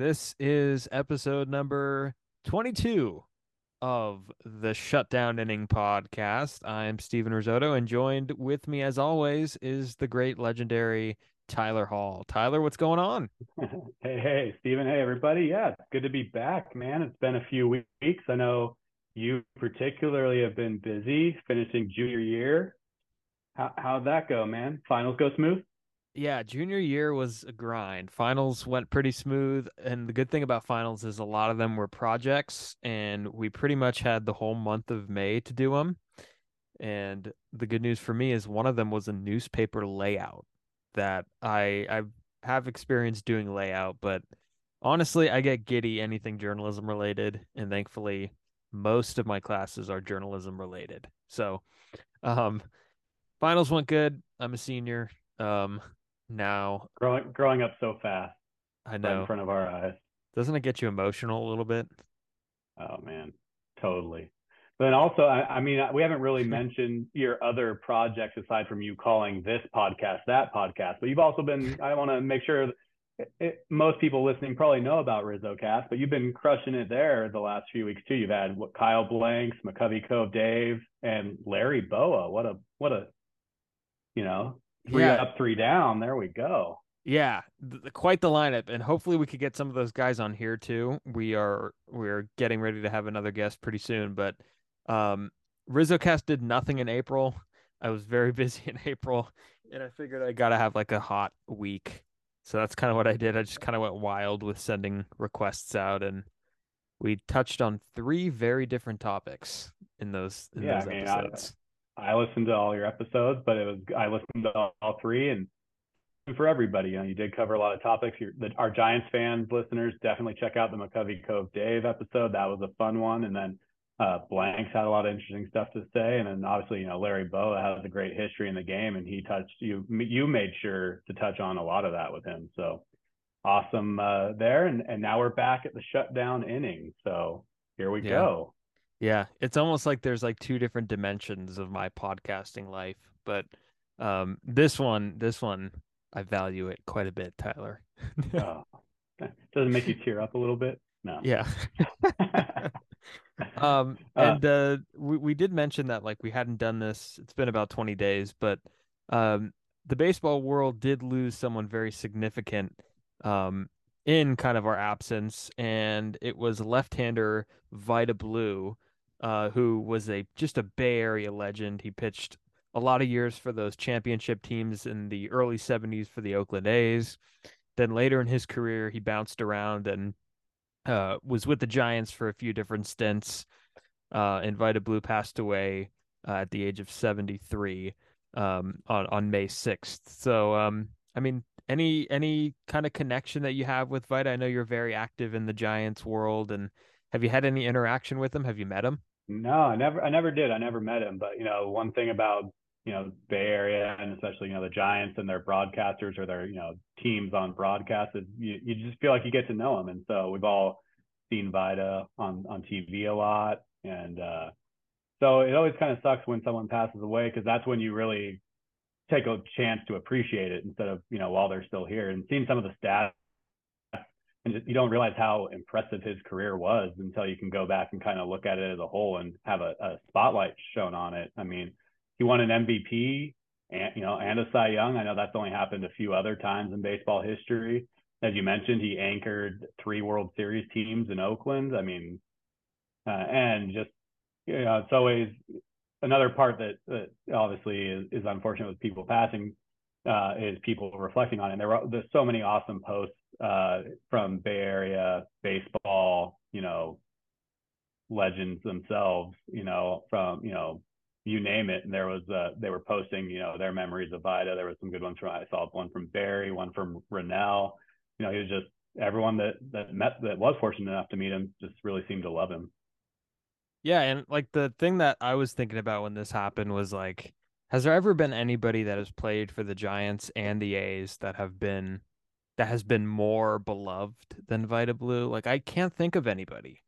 This is episode number 22 of the Shutdown Inning podcast. I'm Steven Rissotto, and joined with me, as always, is the great legendary Tylor Hall. Tylor, what's going on? hey, hey, Steven. Hey, everybody. Yeah, good to be back, man. It's been a few weeks. I know you particularly have been busy finishing junior year. How, how'd that go, man? Finals go smooth? Yeah, junior year was a grind. Finals went pretty smooth, and the good thing about finals is a lot of them were projects, and we pretty much had the whole month of May to do them. And the good news for me is one of them was a newspaper layout that I I have experience doing layout, but honestly, I get giddy anything journalism related, and thankfully, most of my classes are journalism related. So, um, finals went good. I'm a senior. Um, now. Growing growing up so fast. I know. Right in front of our eyes. Doesn't it get you emotional a little bit? Oh man, totally. But then also, I, I mean, we haven't really mentioned your other projects aside from you calling this podcast that podcast. But you've also been. I want to make sure it, it, eh, eh, most people listening probably know about RizzoCast, but you've been crushing it there the last few weeks too. You've had what, Kyle Blanks, McCovey Cove Dave, and Larry Bowa. What a what a you know three yeah. up, three down. There we go. Yeah, th- quite the lineup, and hopefully we could get some of those guys on here too. We are we're getting ready to have another guest pretty soon, but um, RizzoCast did nothing in April. I was very busy in April, and I figured I gotta have like a hot week. So that's kind of what I did. I just kind of went wild with sending requests out, and we touched on three very different topics in those in yeah, those I mean, episodes. I listened to all your episodes, but it was I listened to all, all three and for everybody. You know, you did cover a lot of topics. The, our Giants fans, listeners, definitely check out the McCovey Cove Dave episode. That was a fun one. And then uh, Blanks had a lot of interesting stuff to say. And then obviously, you know, Larry Bowa has a great history in the game, and he touched you. You made sure to touch on a lot of that with him. So awesome uh, there. And and now we're back at the shutdown inning. So here we yeah. go. Yeah, it's almost like there's like two different dimensions of my podcasting life, but um this one this one I value it quite a bit, Tylor. oh. Doesn't make you tear up a little bit? No. Yeah. um uh, and uh we we did mention that like we hadn't done this. It's been about 20 days, but um the baseball world did lose someone very significant um in kind of our absence and it was left-hander Vida Blue uh, who was a just a Bay Area legend. He pitched a lot of years for those championship teams in the early 70s for the Oakland A's. Then later in his career, he bounced around and uh, was with the Giants for a few different stints. Uh, Blue passed away uh, at the age of 73 um, on on May 6th. So, um, I mean, any any kind of connection that you have with Vida? I know you're very active in the Giants world, and have you had any interaction with him? Have you met him? No, I never, I never did. I never met him. But you know, one thing about you know Bay Area and especially you know the Giants and their broadcasters or their you know teams on broadcast is you, you just feel like you get to know them. And so we've all seen Vida on on TV a lot, and uh, so it always kind of sucks when someone passes away because that's when you really take a chance to appreciate it instead of you know while they're still here and seeing some of the stats and just, you don't realize how impressive his career was until you can go back and kind of look at it as a whole and have a, a spotlight shown on it. I mean, he won an MVP and you know and a Cy Young. I know that's only happened a few other times in baseball history. As you mentioned, he anchored three World Series teams in Oakland. I mean, uh, and just you know, it's always another part that, that obviously is, is unfortunate with people passing uh, is people reflecting on it. And there were there's so many awesome posts uh, from Bay Area baseball, you know, legends themselves, you know, from you know, you name it. And there was uh, they were posting, you know, their memories of Vida. There was some good ones from I saw one from Barry, one from Renel. You know, he was just everyone that that met that was fortunate enough to meet him just really seemed to love him. Yeah, and like the thing that I was thinking about when this happened was like has there ever been anybody that has played for the Giants and the A's that have been that has been more beloved than Vida Blue? Like I can't think of anybody.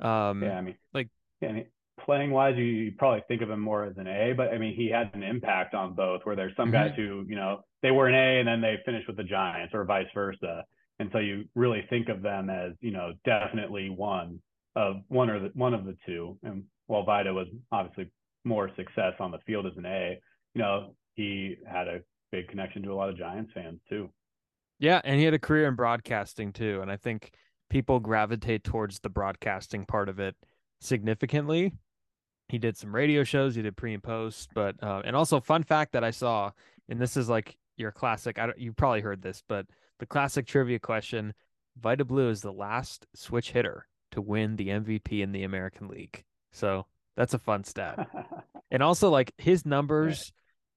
Um Yeah, I mean like yeah, I mean, playing wise you, you, probably think of him more as an A, but I mean he had an impact on both where there's some mm-hmm. guys who, you know, they were an A and then they finished with the Giants or vice versa. and so you really think of them as you know definitely one of one or the, one of the two. And while Vida was obviously more success on the field as an A, you know he had a big connection to a lot of Giants fans too. Yeah, and he had a career in broadcasting too, and I think people gravitate towards the broadcasting part of it significantly. He did some radio shows, he did pre and post, but uh, and also fun fact that I saw, and this is like your classic. I don't, you probably heard this, but the classic trivia question: Vida Blue is the last switch hitter to win the MVP in the American League. So that's a fun stat. and also, like his numbers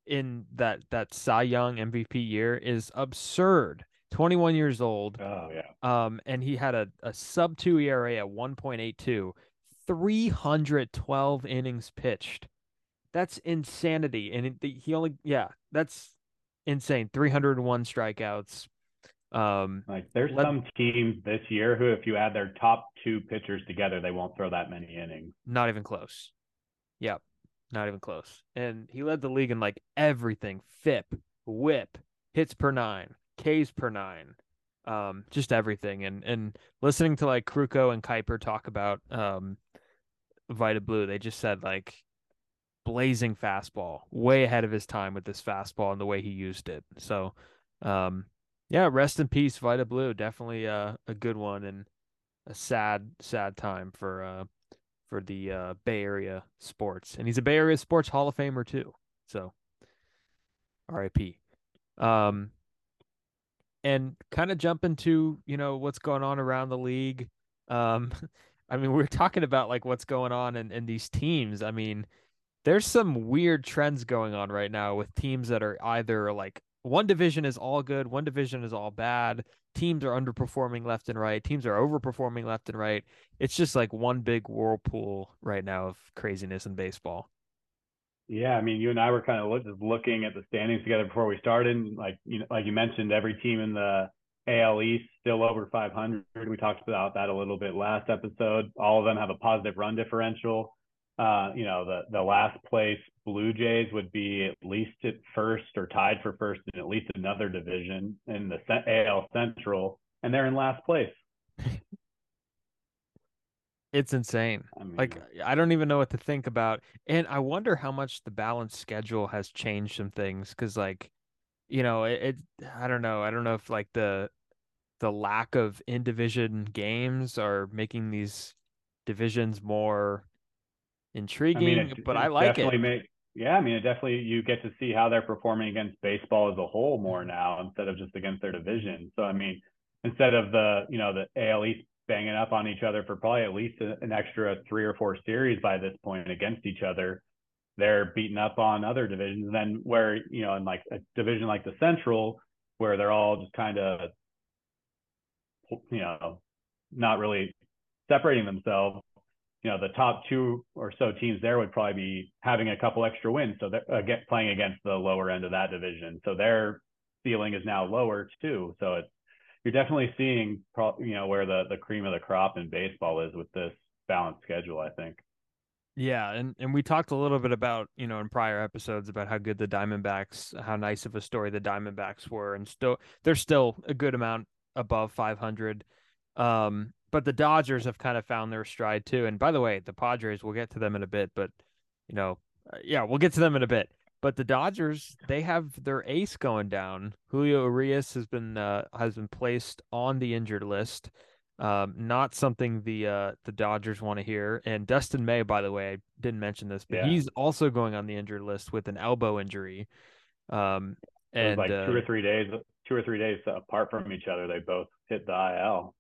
in that that Cy Young MVP year is absurd. 21 years old. Oh yeah. Um, and he had a, a sub two ERA at 1.82, 312 innings pitched. That's insanity. And it, he only, yeah, that's insane. 301 strikeouts. Um, like there's let, some teams this year who, if you add their top two pitchers together, they won't throw that many innings. Not even close. Yep. Not even close. And he led the league in like everything FIP, whip, hits per nine, Ks per nine, um, just everything. And and listening to like Krukow and Kuiper talk about um, Vida Blue, they just said like blazing fastball, way ahead of his time with this fastball and the way he used it. So, um, yeah, rest in peace, Vida Blue. Definitely uh, a good one and a sad, sad time for uh, for the uh, Bay Area sports, and he's a Bay Area sports Hall of Famer too. So, R.I.P. Um, and kind of jump into you know what's going on around the league. Um, I mean, we're talking about like what's going on in, in these teams. I mean, there's some weird trends going on right now with teams that are either like one division is all good, one division is all bad. Teams are underperforming left and right. Teams are overperforming left and right. It's just like one big whirlpool right now of craziness in baseball. Yeah, I mean, you and I were kind of just looking at the standings together before we started. Like you know, like you mentioned, every team in the AL East still over 500. We talked about that a little bit last episode. All of them have a positive run differential. Uh, you know, the the last place Blue Jays would be at least at first or tied for first in at least another division in the AL Central, and they're in last place. It's insane. I mean, like I don't even know what to think about, and I wonder how much the balance schedule has changed some things. Because like, you know, it, it, I don't know. I don't know if like the the lack of in division games are making these divisions more intriguing. I mean, it, but it I like it. Make, yeah, I mean, it definitely you get to see how they're performing against baseball as a whole more mm-hmm. now instead of just against their division. So I mean, instead of the you know the AL East banging up on each other for probably at least an extra three or four series by this point against each other. They're beating up on other divisions. And then where, you know, in like a division like the Central, where they're all just kind of, you know, not really separating themselves, you know, the top two or so teams there would probably be having a couple extra wins. So they're uh, playing against the lower end of that division. So their ceiling is now lower too. So it's, you're definitely seeing, you know, where the the cream of the crop in baseball is with this balanced schedule. I think. Yeah, and and we talked a little bit about you know in prior episodes about how good the Diamondbacks, how nice of a story the Diamondbacks were, and still they're still a good amount above 500. Um, but the Dodgers have kind of found their stride too. And by the way, the Padres, we'll get to them in a bit, but you know, uh, yeah, we'll get to them in a bit. But the Dodgers, they have their ace going down. Julio Urias has been uh, has been placed on the injured list. Um, not something the uh, the Dodgers want to hear. And Dustin May, by the way, I didn't mention this, but yeah. he's also going on the injured list with an elbow injury. Um, and like uh, two or three days, two or three days apart from each other, they both hit the IL.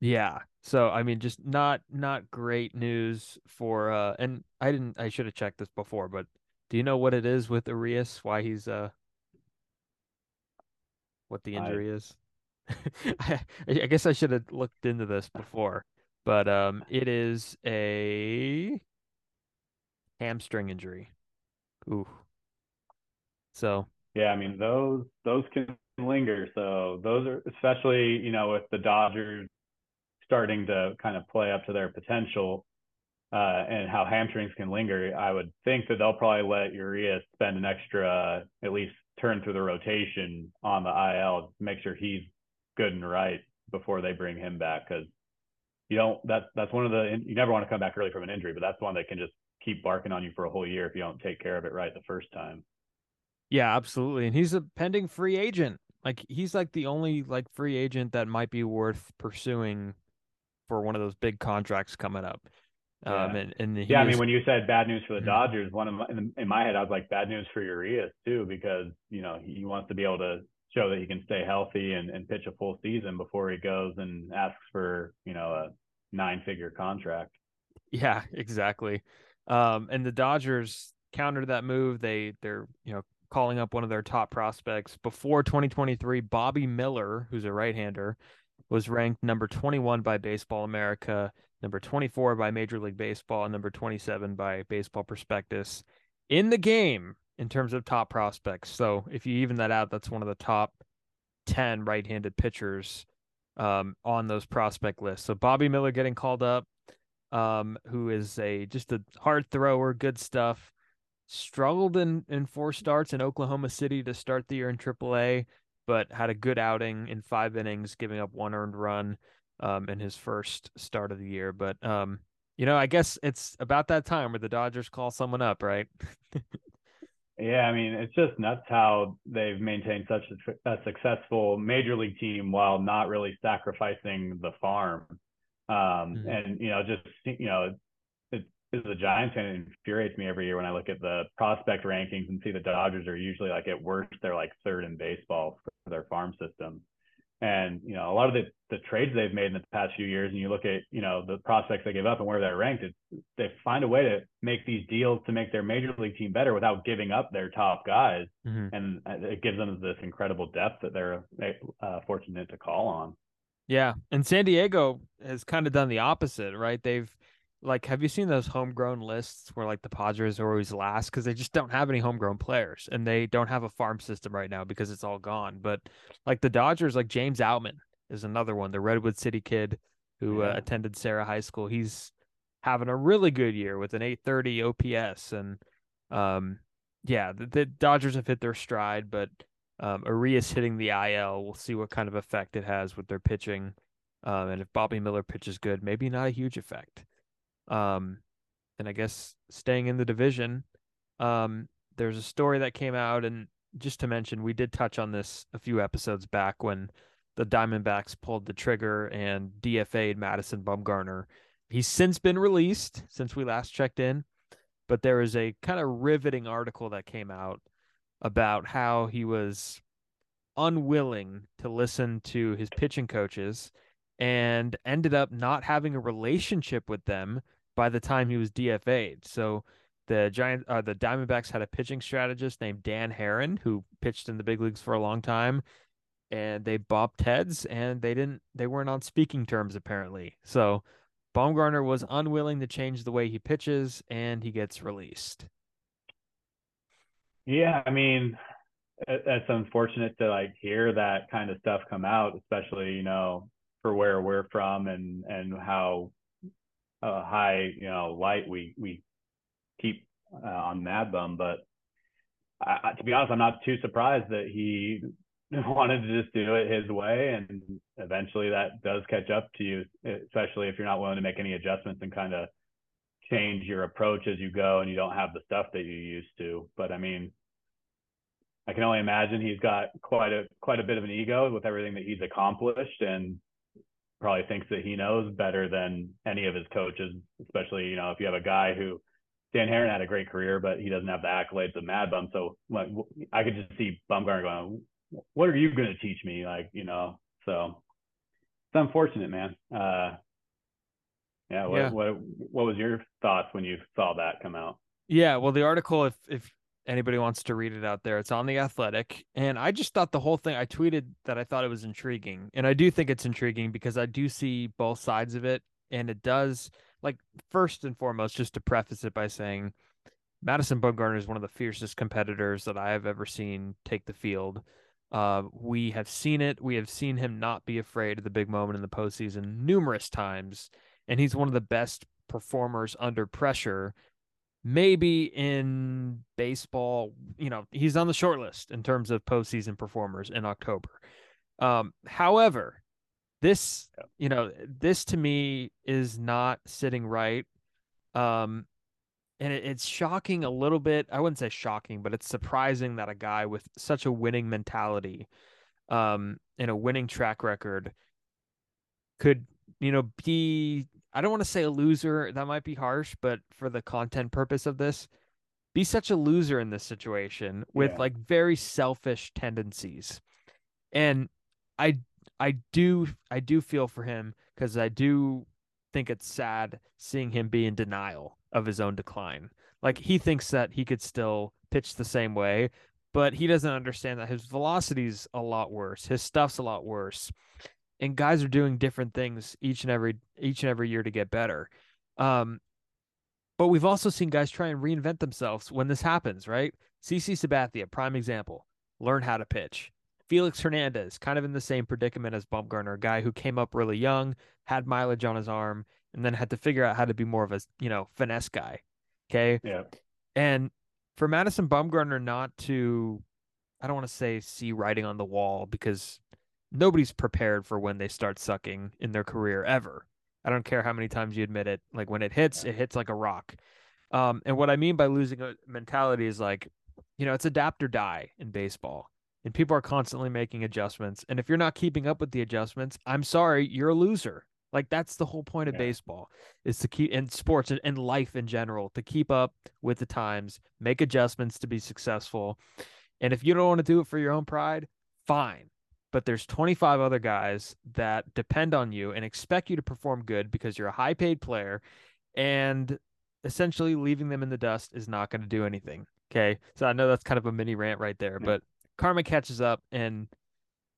Yeah. So I mean, just not not great news for. uh And I didn't. I should have checked this before, but do you know what it is with Urias? Why he's uh what the injury I... is? I, I guess I should have looked into this before, but um, it is a hamstring injury. Ooh. So. Yeah, I mean those those can linger. So those are especially you know with the Dodgers starting to kind of play up to their potential uh, and how hamstrings can linger, I would think that they'll probably let Urias spend an extra, at least turn through the rotation on the IL to make sure he's good and right before they bring him back because you don't that's that's one of the you never want to come back early from an injury, but that's one that can just keep barking on you for a whole year if you don't take care of it right the first time. Yeah, absolutely. And he's a pending free agent. Like he's like the only like free agent that might be worth pursuing for one of those big contracts coming up. Yeah. Um, and, and yeah, is... I mean, when you said bad news for the mm-hmm. Dodgers, one of my, in, my head, I was like, bad news for Urias too, because you know he wants to be able to show that he can stay healthy and, and pitch a full season before he goes and asks for you know a nine-figure contract. Yeah, exactly. Um, and the Dodgers countered that move. They they're you know calling up one of their top prospects before 2023. Bobby Miller, who's a right-hander, was ranked number 21 by Baseball America, number 24 by Major League Baseball, and number 27 by Baseball Prospectus in the game in terms of top prospects. So if you even that out, that's one of the top 10 right-handed pitchers um, on those prospect lists. So Bobby Miller getting called up, um, who is a just a hard thrower, good stuff. Struggled in in four starts in Oklahoma City to start the year in AAA, but had a good outing in five innings, giving up one earned run um, in his first start of the year. But um, you know, I guess it's about that time where the Dodgers call someone up, right? yeah, I mean, it's just nuts how they've maintained such a, a, successful major league team while not really sacrificing the farm. Um, mm-hmm. And you know, just you know, it, as a Giants fan, it infuriates me every year when I look at the prospect rankings and see the Dodgers are usually like at worst they're like third in baseball for their farm system. And you know, a lot of the, the trades they've made in the past few years, and you look at you know the prospects they gave up and where they're ranked, they find a way to make these deals to make their major league team better without giving up their top guys, mm-hmm. and it gives them this incredible depth that they're uh, fortunate to call on. Yeah, and San Diego has kind of done the opposite, right? They've like have you seen those homegrown lists where like the Padres are always last because they just don't have any homegrown players and they don't have a farm system right now because it's all gone. But like the Dodgers, like James Outman is another one, the Redwood City kid who uh, yeah. uh, attended Serra High School. He's having a really good year with an 830 OPS and um yeah, the, the Dodgers have hit their stride, but um Urias hitting the IL, we'll see what kind of effect it has with their pitching. Um, and if Bobby Miller pitches good, maybe not a huge effect. Um, and I guess staying in the division, um, there's a story that came out, and just to mention, we did touch on this a few episodes back when the Diamondbacks pulled the trigger and DFA'd Madison Bumgarner. He's since been released since we last checked in, but there was a kind of riveting article that came out about how he was unwilling to listen to his pitching coaches and ended up not having a relationship with them by the time he was DFA'd. So the Giant uh, the Diamondbacks had a pitching strategist named Dan Haren who pitched in the big leagues for a long time and they bopped heads and they didn't they weren't on speaking terms apparently. So Bumgarner was unwilling to change the way he pitches and he gets released. Yeah, I mean that's unfortunate to like hear that kind of stuff come out, especially, you know, for where we're from and and how uh, high you know light we we keep uh, on Mad Bum, but I, to be honest, I'm not too surprised that he wanted to just do it his way, and eventually that does catch up to you, especially if you're not willing to make any adjustments and kind of change your approach as you go, and you don't have the stuff that you used to. But I mean, I can only imagine he's got quite a quite a bit of an ego with everything that he's accomplished, and probably thinks that he knows better than any of his coaches, especially, you know, if you have a guy who Dan Haren had a great career, but he doesn't have the accolades of Mad Bum. So like, I could just see Bumgarner going, what are you going to teach me? Like, you know, so it's unfortunate, man. Uh, yeah, what, yeah. what what was your thoughts when you saw that come out? Yeah, well, the article, if if anybody wants to read it out there. It's on the Athletic, and I just thought the whole thing. I tweeted that I thought it was intriguing, and I do think it's intriguing because I do see both sides of it, and it does. Like first and foremost, just to preface it by saying, Madison Bumgarner is one of the fiercest competitors that I have ever seen take the field. Uh, we have seen it. We have seen him not be afraid of the big moment in the postseason numerous times, and he's one of the best performers under pressure maybe in baseball, you know, he's on the short list in terms of postseason performers in October. Um, however, this you know this to me is not sitting right. Um, and it, it's shocking a little bit. I wouldn't say shocking, but it's surprising that a guy with such a winning mentality, um, and a winning track record could you know be I don't want to say a loser, that might be harsh, but for the content purpose of this, be such a loser in this situation with yeah. like very selfish tendencies. And I I do I do feel for him cuz I do think it's sad seeing him be in denial of his own decline. Like he thinks that he could still pitch the same way, but he doesn't understand that his velocity's a lot worse. His stuff's a lot worse and guys are doing different things each and every each and every year to get better. Um, but we've also seen guys try and reinvent themselves when this happens, right? CC Sabathia, prime example, learn how to pitch. Felix Hernandez, kind of in the same predicament as Bumgarner, a guy who came up really young, had mileage on his arm, and then had to figure out how to be more of a you know finesse guy. Okay. Yeah. And for Madison Bumgarner not to, I don't want to say see writing on the wall because nobody's prepared for when they start sucking in their career ever. I don't care how many times you admit it. Like when it hits, it hits like a rock. Um, and what I mean by losing a mentality is like, you know, it's adapt or die in baseball. And people are constantly making adjustments. And if you're not keeping up with the adjustments, I'm sorry, you're a loser. Like that's the whole point of yeah. baseball is to keep in sports and, and life in general to keep up with the times, make adjustments to be successful. And if you don't want to do it for your own pride, fine but there's 25 other guys that depend on you and expect you to perform good because you're a high paid player and essentially leaving them in the dust is not going to do anything. Okay. So I know that's kind of a mini rant right there, but karma catches up and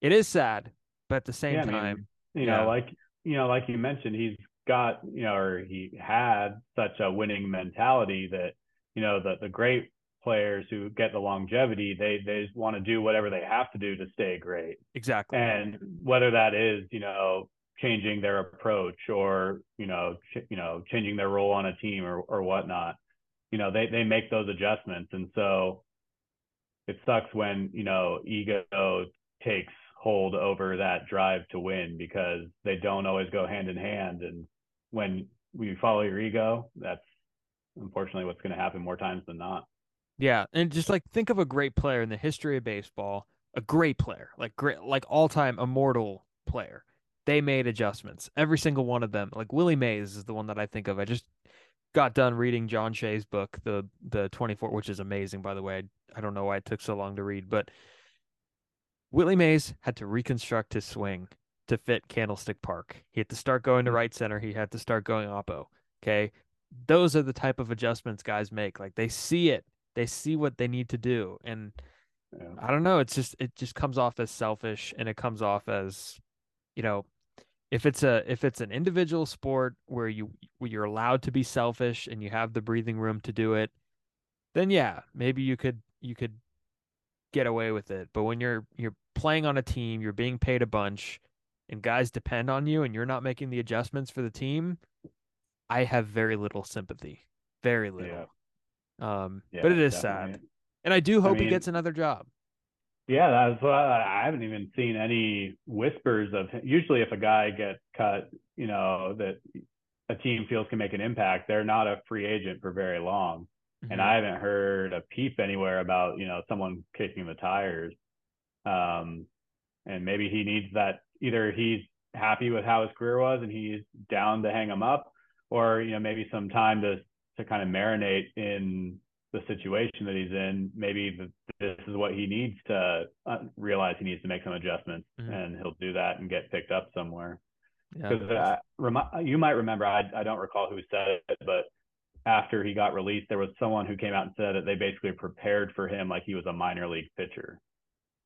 it is sad, but at the same yeah, time, I mean, you yeah. know, like, you know, like you mentioned, he's got, you know, or he had such a winning mentality that, you know, the, the great players who get the longevity, they they want to do whatever they have to do to stay great. Exactly. And whether that is, you know, changing their approach or you know, ch- you know, changing their role on a team or or whatnot, you know, they they make those adjustments, and so it sucks when you know ego takes hold over that drive to win because they don't always go hand in hand. And when we follow your ego, that's unfortunately what's going to happen more times than not. Yeah, and just like think of a great player in the history of baseball, a great player, like great, like all time immortal player. They made adjustments, every single one of them. Like Willie Mays is the one that I think of. I just got done reading John Shea's book, the the 24, which is amazing, by the way. I don't know why it took so long to read, but Willie Mays had to reconstruct his swing to fit Candlestick Park. He had to start going to hmm. right center. He had to start going oppo. Okay. Those are the type of adjustments guys make. Like they see it they see what they need to do and yeah. i don't know it's just it just comes off as selfish and it comes off as you know if it's a if it's an individual sport where you where you're allowed to be selfish and you have the breathing room to do it then yeah maybe you could you could get away with it but when you're you're playing on a team you're being paid a bunch and guys depend on you and you're not making the adjustments for the team i have very little sympathy very little. Um, yeah, but it is definitely. sad, and I do hope I mean, he gets another job. Yeah, that's what I, I haven't even seen any whispers of. Usually, if a guy gets cut, you know that a team feels can make an impact, they're not a free agent for very long. Mm-hmm. And I haven't heard a peep anywhere about you know someone kicking the tires. Um, and maybe he needs that. Either he's happy with how his career was and he's down to hang him up, or you know maybe some time to to kind of marinate in the situation that he's in, maybe the, this is what he needs to uh, realize he needs to make some adjustments, mm-hmm. and he'll do that and get picked up somewhere. Because yeah, uh, you might remember, I, I don't recall who said it, but after he got released, there was someone who came out and said that they basically prepared for him like he was a minor league pitcher.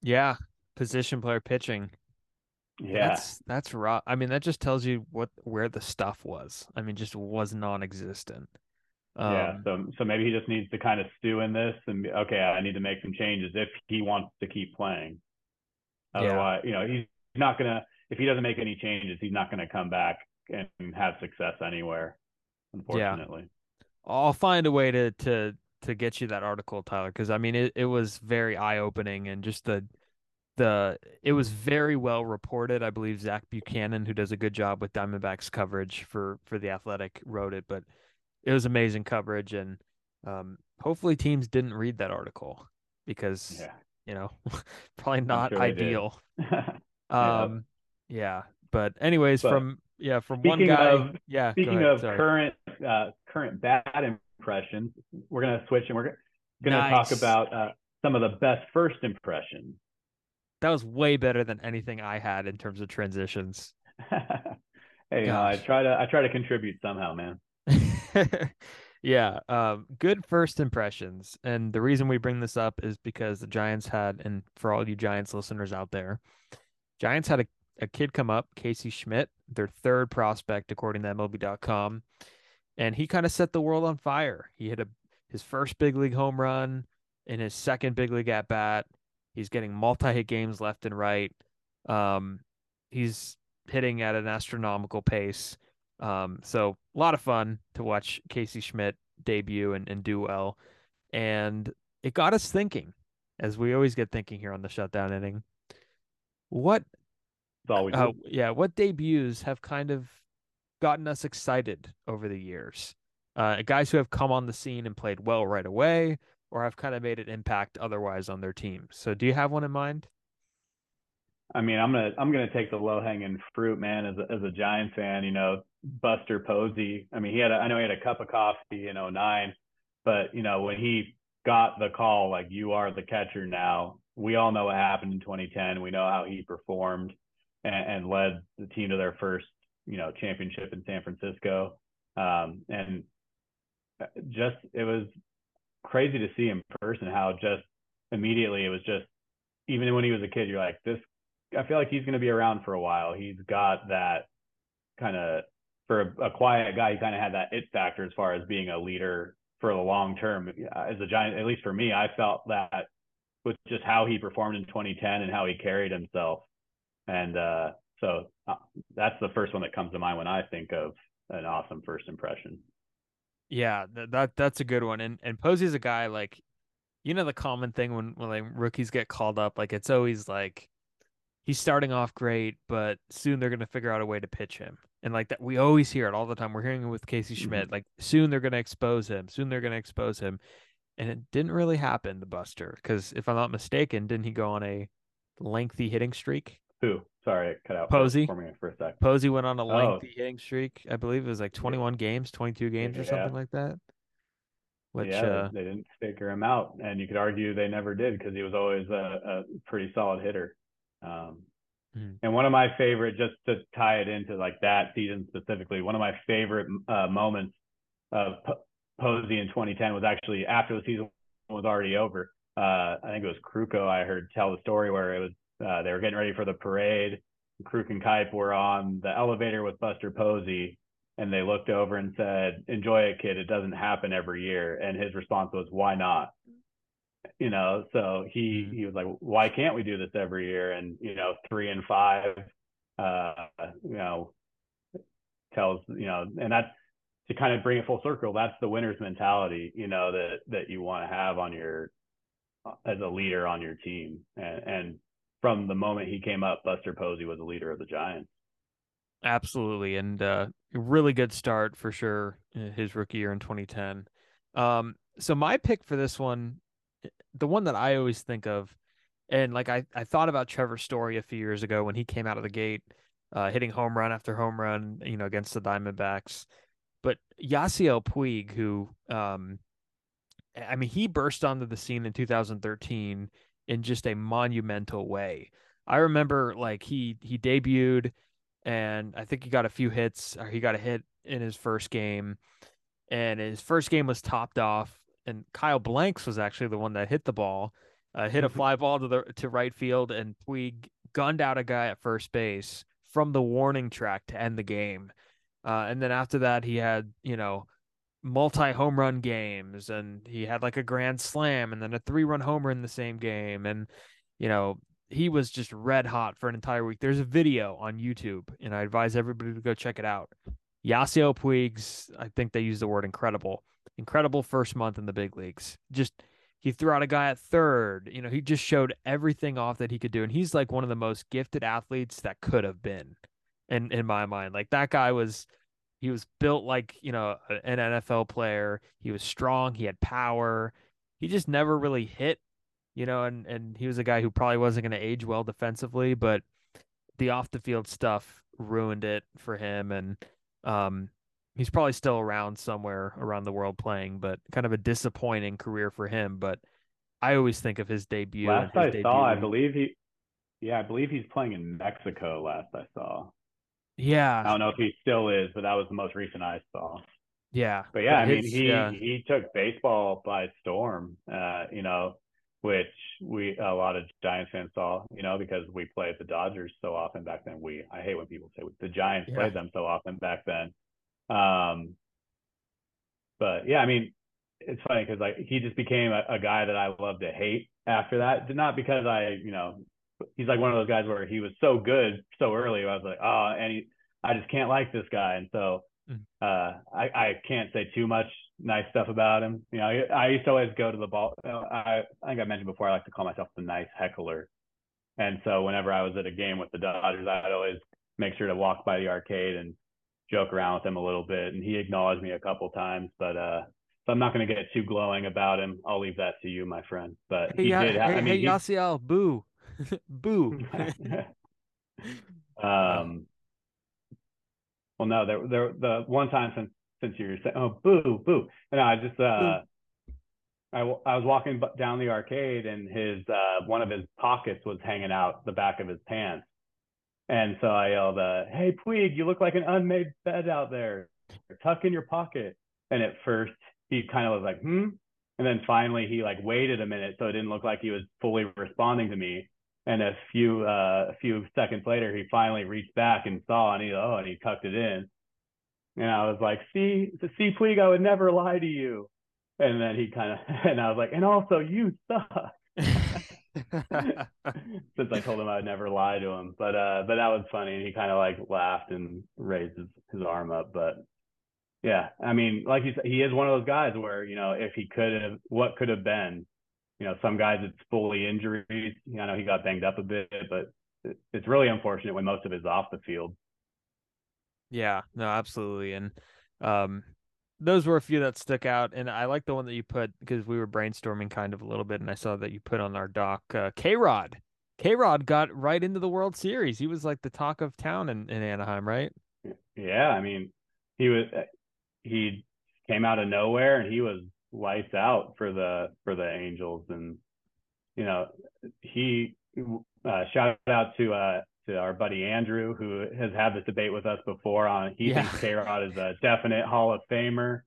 Yeah, position player pitching. Yeah, that's that's raw. I mean, that just tells you what where the stuff was. I mean, just was non-existent. Um, yeah, so so maybe he just needs to kind of stew in this and okay, I need to make some changes if he wants to keep playing. Otherwise, yeah. you know, he's not gonna if he doesn't make any changes, he's not gonna come back and have success anywhere. Unfortunately. Yeah. I'll find a way to to to get you that article, Tylor, because I mean it, it was very eye opening and just the the it was very well reported. I believe Zach Buchanan, who does a good job with Diamondbacks coverage for for the Athletic, wrote it, but it was amazing coverage, and um, hopefully teams didn't read that article because Yeah. you know probably not sure ideal. Um, yeah, but anyways, But from yeah from one guy, of- yeah. Speaking ahead, of sorry. current uh, current bad impressions, we're gonna switch and we're gonna Nice. talk about uh, some of the best first impressions. that was way better than anything I had in terms of transitions. hey, you know, I try to I try to contribute somehow, man. yeah, um, good first impressions. And the reason we bring this up is because the Giants had, and for all you Giants listeners out there, Giants had a, a kid come up, Casey Schmidt, their third prospect according to MLB.com, and he kind of set the world on fire. He hit a his first big league home run in his second big league at bat. He's getting multi hit games left and right. Um, he's hitting at an astronomical pace. Um, so a lot of fun to watch Casey Schmidt debut and, and do well. And it got us thinking, as we always get thinking here on the shutdown inning. What That's all we do. uh, yeah, what debuts have kind of gotten us excited over the years? Uh, guys who have come on the scene and played well right away, or have kind of made an impact otherwise on their team. So, do you have one in mind? I mean, I'm gonna I'm gonna take the low hanging fruit, man. As a, as a Giants fan, you know, Buster Posey. I mean, he had a, I know he had a cup of coffee in 09, but you know when he got the call like you are the catcher now, we all know what happened in 2010. We know how he performed and, and led the team to their first you know championship in San Francisco. Um, and uh, just it was crazy to see in person how just immediately it was just even when he was a kid, you're like this I feel like he's going to be around for a while. He's got that kind of for a, a quiet guy. He kind of had that it factor as far as being a leader for the long term. As a giant, at least for me, I felt that with just how he performed in 2010 and how he carried himself. And uh, so uh, that's the first one that comes to mind when I think of an awesome first impression. Yeah, that, that that's a good one. And and Posey's a guy like, you know, the common thing when when like rookies get called up, like it's always like he's starting off great, but soon they're gonna figure out a way to pitch him. And like that, we always hear it all the time. We're hearing it with Casey Schmidt. Like soon they're gonna expose him. Soon they're gonna expose him. And it didn't really happen, the Buster, because if I'm not mistaken, didn't he go on a lengthy hitting streak? Who? Sorry, cut out Posey? for me for a sec. Posey went on a Oh. lengthy hitting streak. I believe it was like 21 games, 22 games, or Yeah. something like that. Which, yeah, uh, they, they didn't figure him out, and you could argue they never did because he was always a, a pretty solid hitter. Um, Mhm. And one of my favorite, just to tie it into like that season specifically, one of my favorite uh, moments of P- Posey in 2010 was actually after the season was already over. Uh, I think it was Krukow. I heard tell the story where it was uh, they were getting ready for the parade. Kruk and Kuip were on the elevator with Buster Posey, and they looked over and said, "Enjoy it, kid. It doesn't happen every year." And his response was, "Why not?" You know, so he Mhm. he was like, "Why can't we do this every year?" And you know, three and five, uh, you know, tells you know, and that's to kind of bring it full circle. That's the winner's mentality, you know, that that you want to have on your as a leader on your team. And, and from the moment he came up, Buster Posey was a leader of the Giants. Absolutely, and uh, really good start for sure. His rookie year in 2010. Um, so my pick for this one, the one that I always think of, and like I, I thought about Trevor Story a few years ago when he came out of the gate, uh, hitting home run after home run, you know, against the Diamondbacks. But Yasiel Puig, who, um, I mean, he burst onto the scene in 2013 in just a monumental way. I remember like he he debuted and I think he got a few hits. Or he got a hit in his first game, and his first game was topped off. And Kyle Blanks was actually the one that hit the ball, uh, hit a fly ball to the to right field, and Puig gunned out a guy at first base from the warning track to end the game. Uh, and then after that, he had you know multi home run games, and he had like a grand slam, and then a three run homer in the same game, and you know he was just red hot for an entire week. There's a video on YouTube, and I advise everybody to go check it out. Yasiel Puig's, I think they use the word incredible, incredible first month in the big leagues. Just he threw out a guy at third. You know, he just showed everything off that he could do. And he's like one of the most gifted athletes that could have been in in my mind. Like that guy was he was built like, you know, an NFL player. He was strong, he had power. He just never really hit, you know, and and he was a guy who probably wasn't going to age well defensively, but the off the field stuff ruined it for him and um he's probably still around somewhere around the world playing, but kind of a disappointing career for him. But I always think of his debut. Last his I debut. saw, I believe he, yeah, I believe he's playing in Mexico. Last I saw. Yeah. I don't know if he still is, but that was the most recent I saw. Yeah. But yeah, but I his, mean, he yeah. he took baseball by storm. Uh, you know, which we a lot of Giants fans saw. You know, because we played the Dodgers so often back then. We I hate when people say the Giants Yeah. played them so often back then. Um, but yeah, I mean, it's funny because like he just became a, a guy that I love to hate after that. Not because I, you know, he's like one of those guys where he was so good so early. I was like, oh, and he, I just can't like this guy, and so Mhm. uh, I I can't say too much nice stuff about him. You know, I, I used to always go to the ball. I I think I mentioned before I like to call myself the nice heckler, and so whenever I was at a game with the Dodgers, I'd always make sure to walk by the arcade and joke around with him a little bit, and he acknowledged me a couple times, but uh. So I'm not going to get too glowing about him. I'll leave that to you, my friend. But he Ya- did. hey, I mean, hey he- Yasiel, boo, boo. um, well, no, there, there, the one time since since you were saying, oh, boo, boo, and I just, uh, I, w- I was walking bu- down the arcade and his, uh, one of his pockets was hanging out the back of his pants, and so I yelled, uh, "Hey, Puig, you look like an unmade bed out there. Tuck in your pocket." And at first, he kind of was like, "Hmm," and then finally, he like waited a minute so it didn't look like he was fully responding to me. And a few uh, a few seconds later, he finally reached back and saw, and he oh, and he tucked it in. And I was like, "See, see, Puig, I would never lie to you." And then he kind of, and I was like, "And also, you suck." Since I told him I'd never lie to him, but uh, but that was funny, and he kind of like laughed and raised his, his arm up. But yeah, I mean, like you said, he is one of those guys where you know if he could have, what could have been, you know, some guys it's fully injuries. You know, he got banged up a bit, but it's really unfortunate when most of it's off the field. Yeah, no, absolutely. And um those were a few that stuck out and I like the one that you put because we were brainstorming kind of a little bit and I saw that you put on our doc uh, K-Rod. K-Rod got right into the World Series. He was like the talk of town in, in Anaheim, right? Yeah, I mean, he was he came out of nowhere and he was lights out for the for the Angels, and you know he uh, shout out to uh to our buddy Andrew who has had this debate with us before on he Yeah. thinks K Rod is a definite Hall of Famer.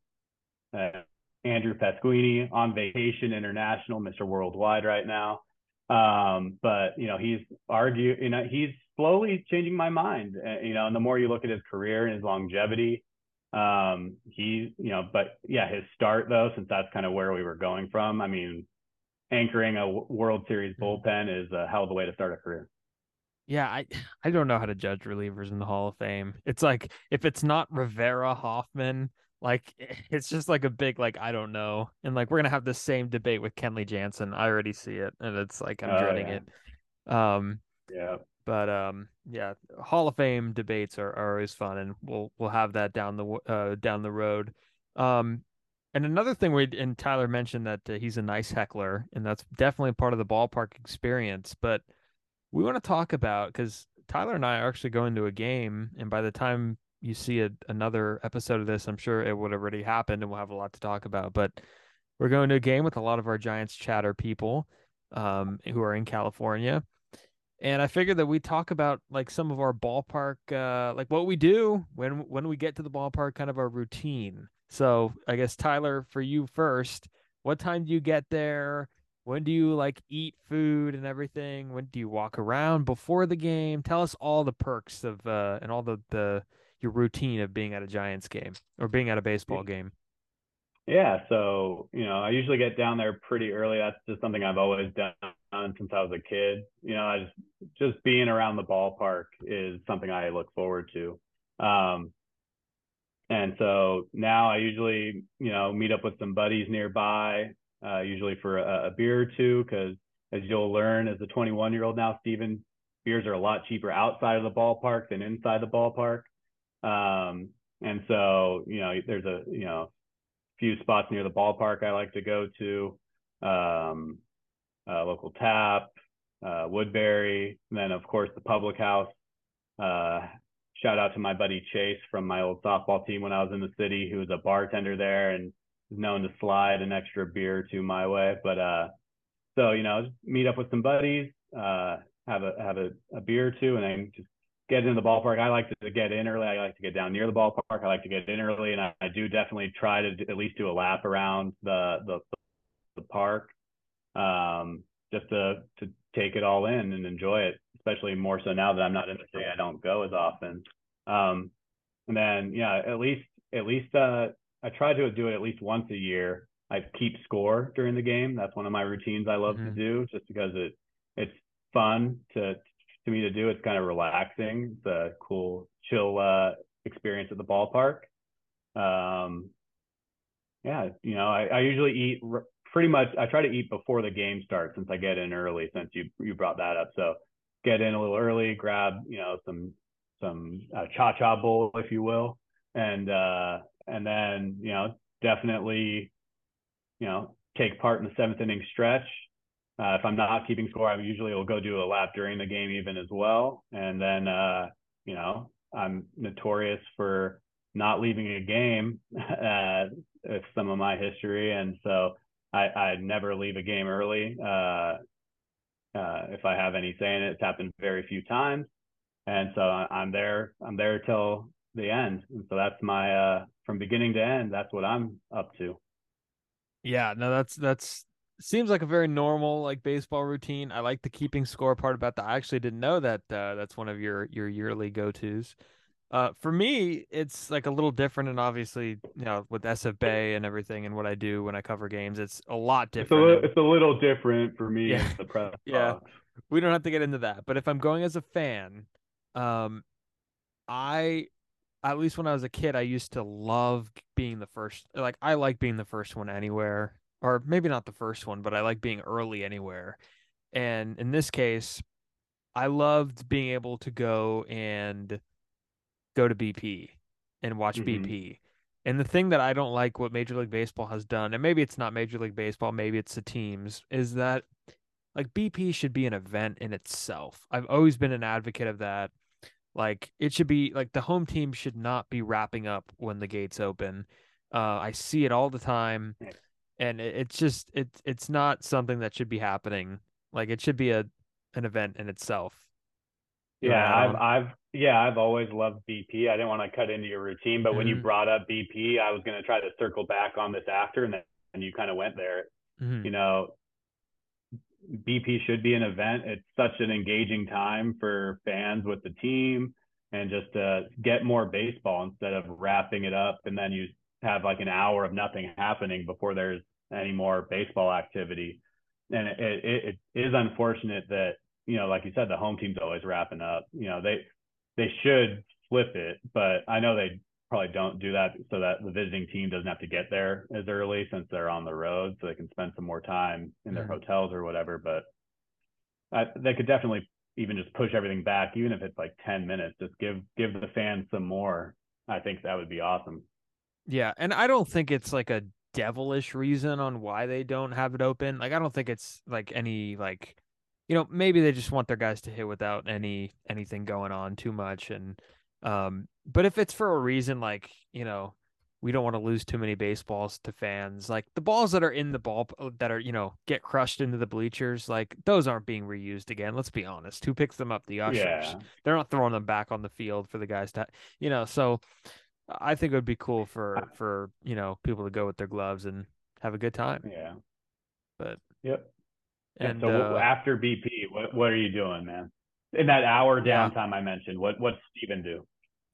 Uh, Andrew Pasquini on vacation international, Mr. Worldwide right now. Um, but you know, he's argue, you know, he's slowly changing my mind. Uh, you know, and the more you look at his career and his longevity, um, he, you know, but yeah, his start though, since that's kind of where we were going from. I mean, anchoring a World Series bullpen is a hell of a way to start a career. Yeah, I I don't know how to judge relievers in the Hall of Fame. It's like if it's not Rivera Hoffman, like it's just like a big like I don't know. And like we're gonna have the same debate with Kenley Jansen. I already see it, and it's like I'm Oh, dreading yeah. it. Um, Yeah. but um, yeah, Hall of Fame debates are, are always fun, and we'll we'll have that down the uh down the road. Um, and another thing we and Tylor mentioned that uh, he's a nice heckler, and that's definitely part of the ballpark experience. But we want to talk about because Tylor and I are actually going to a game, and by the time you see a, another episode of this, I'm sure it would have already happened, and we'll have a lot to talk about. But we're going to a game with a lot of our Giants chatter people, um, who are in California, and I figured that we talk about like some of our ballpark, uh, like what we do when when we get to the ballpark, kind of our routine. So I guess Tylor, for you first, what time do you get there? When do you like eat food and everything? When do you walk around before the game? Tell us all the perks of uh and all the the your routine of being at a Giants game or being at a baseball game. Yeah, so you know, I usually get down there pretty early. That's just something I've always done since I was a kid. You know, I just just being around the ballpark is something I look forward to. Um, and so now I usually, you know, meet up with some buddies nearby. Uh, usually for a, a, beer or two, because as you'll learn as a 21 year old now, Steven, beers are a lot cheaper outside of the ballpark than inside the ballpark. Um, and so, you know, there's a, you know, few spots near the ballpark I like to go to, um, uh, local tap, uh, Woodbury, and then of course the public house. Uh, shout out to my buddy Chase from my old softball team when I was in the city, who was a bartender there and known to slide an extra beer two my way. But uh, so you know, meet up with some buddies, uh, have a have a, a beer or two, and then just get into the ballpark. I like to get in early. I like to get down near the ballpark. I like to get in early, and I, I do definitely try to at least do a lap around the the, the park, um, just to to take it all in and enjoy it. Especially more so now that I'm not in the city, I don't go as often. Um, and then yeah, at least at least uh, I try to do it at least once a year. I keep score during the game. That's one of my routines I love mm-hmm. to do, just because it it's fun to to me to do. It's kind of relaxing. It's a cool, chill uh, experience at the ballpark. Um, yeah, you know, I, I usually eat r- pretty much. I try to eat before the game starts since I get in early. Since you you brought that up, so get in a little early, grab you know some some uh, cha cha bowl, if you will, and uh, and then you know definitely you know take part in the seventh inning stretch uh, if I'm not keeping score, I usually will go do a lap during the game even as well. And then, uh, you know, I'm notorious for not leaving a game. Uh, it's some of my history, and so I, I never leave a game early. Uh, uh, if I have any say in it, it's happened very few times, and so I'm there. I'm there till the end, and so that's my uh, from beginning to end. That's what I'm up to. Yeah, no, that's that's seems like a very normal like baseball routine. I like the keeping score part about that. I actually didn't know that uh, that's one of your your yearly go tos. Uh, for me, it's like a little different, and obviously, you know, with SF Bay and everything, and what I do when I cover games, it's a lot different. It's a, it's a little different for me. Yeah, the press yeah. We don't have to get into that, but if I'm going as a fan, um, I at least when I was a kid, I used to love being the first. Like I like being the first one anywhere or maybe not the first one, but I like being early anywhere. And in this case, I loved being able to go and go to BP and watch mm-hmm. BP. And the thing that I don't like what Major League Baseball has done, and maybe it's not Major League Baseball, maybe it's the teams, is that like BP should be an event in itself. I've always been an advocate of that. Like it should be like the home team should not be wrapping up when the gates open. Uh, I see it all the time and it, it's just it's it's not something that should be happening. Like it should be a an event in itself. Yeah, I've I've yeah, I've always loved BP. I didn't want to cut into your routine, but mm-hmm. when you mm-hmm. brought up BP, I was going to try to circle back on this after, and then and you kind of went there. Mm-hmm. You know, BP should be an event. It's such an engaging time for fans with the team, and just to get more baseball instead of wrapping it up, and then you have like an hour of nothing happening before there's any more baseball activity. And it, it, it is unfortunate that, you know, like you said, the home team's always wrapping up. You know, they they should flip it, but I know they probably don't do that so that the visiting team doesn't have to get there as early since they're on the road, so they can spend some more time in their mm-hmm. hotels or whatever. But I, they could definitely even just push everything back, even if it's like 10 minutes, just give give the fans some more. I think that would be awesome. Yeah, and I don't think it's like a devilish reason on why they don't have it open. Like I don't think it's like any like you know, maybe they just want their guys to hit without any anything going on too much and um but if it's for a reason like, you know, we don't want to lose too many baseballs to fans. Like the balls that are in the ball uh, that are, you know, get crushed into the bleachers, like those aren't being reused again. Let's be honest. Who picks them up? The ushers. Yeah. They're not throwing them back on the field for the guys to, you know, so I think it would be cool for for you know people to go with their gloves and have a good time. Yeah. But yep. And, so uh, after BP, what what are you doing, man? In that hour downtime yeah. I mentioned, what what's Steven do?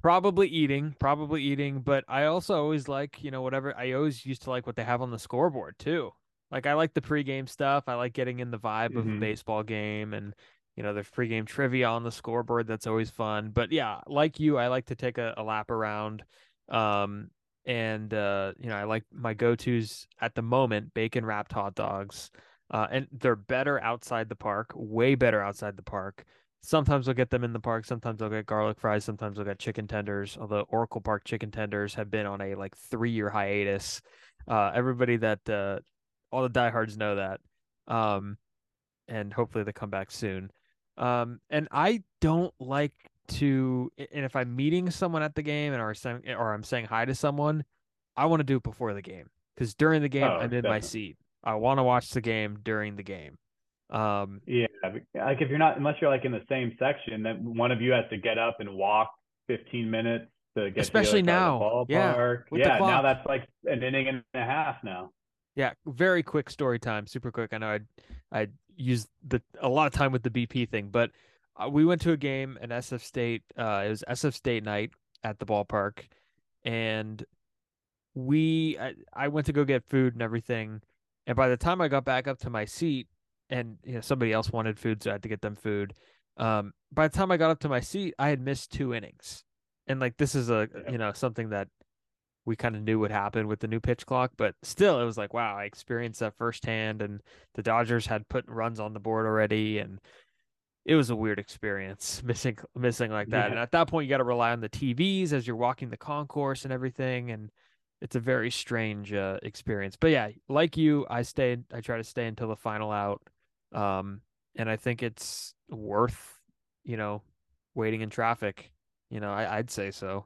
Probably eating, probably eating, but I also always like, you know, whatever I always used to like what they have on the scoreboard too. Like I like the pregame stuff. I like getting in the vibe mm-hmm. of a mm-hmm. baseball game and you know, there's pregame trivia on the scoreboard. That's always fun. But yeah, like you, I like to take a, a lap around. Um, and uh, you know I like my go tos at the moment bacon wrapped hot dogs, uh, and they're better outside the park, way better outside the park. Sometimes I'll get them in the park. Sometimes I'll get garlic fries. Sometimes I'll get chicken tenders. Although Oracle Park chicken tenders have been on a like three year hiatus. Uh, everybody that uh, all the diehards know that. Um, and hopefully they come back soon. Um, and I don't like to, and if I'm meeting someone at the game and or, or I'm saying hi to someone, I want to do it before the game because during the game oh, I'm in definitely. my seat. I want to watch the game during the game. Um, yeah, like if you're not, unless you're like in the same section, then one of you has to get up and walk 15 minutes to get especially to now. Yeah, yeah. Now that's like an inning and a half now. Yeah, very quick story time, super quick. I know I I used the a lot of time with the BP thing, but uh, we went to a game in SF State. Uh, it was SF State night at the ballpark, and we I, I went to go get food and everything. And by the time I got back up to my seat, and you know somebody else wanted food, so I had to get them food. Um, by the time I got up to my seat, I had missed two innings, and like this is a you know something that we kind of knew would happen with the new pitch clock, but still, it was like wow, I experienced that firsthand, and the Dodgers had put runs on the board already, and it was a weird experience missing missing like that. Yeah. And at that point, you got to rely on the TVs as you're walking the concourse and everything, and it's a very strange uh, experience. But yeah, like you, I stayed. I try to stay until the final out. Um, and I think it's worth, you know, waiting in traffic. You know, I, would say so,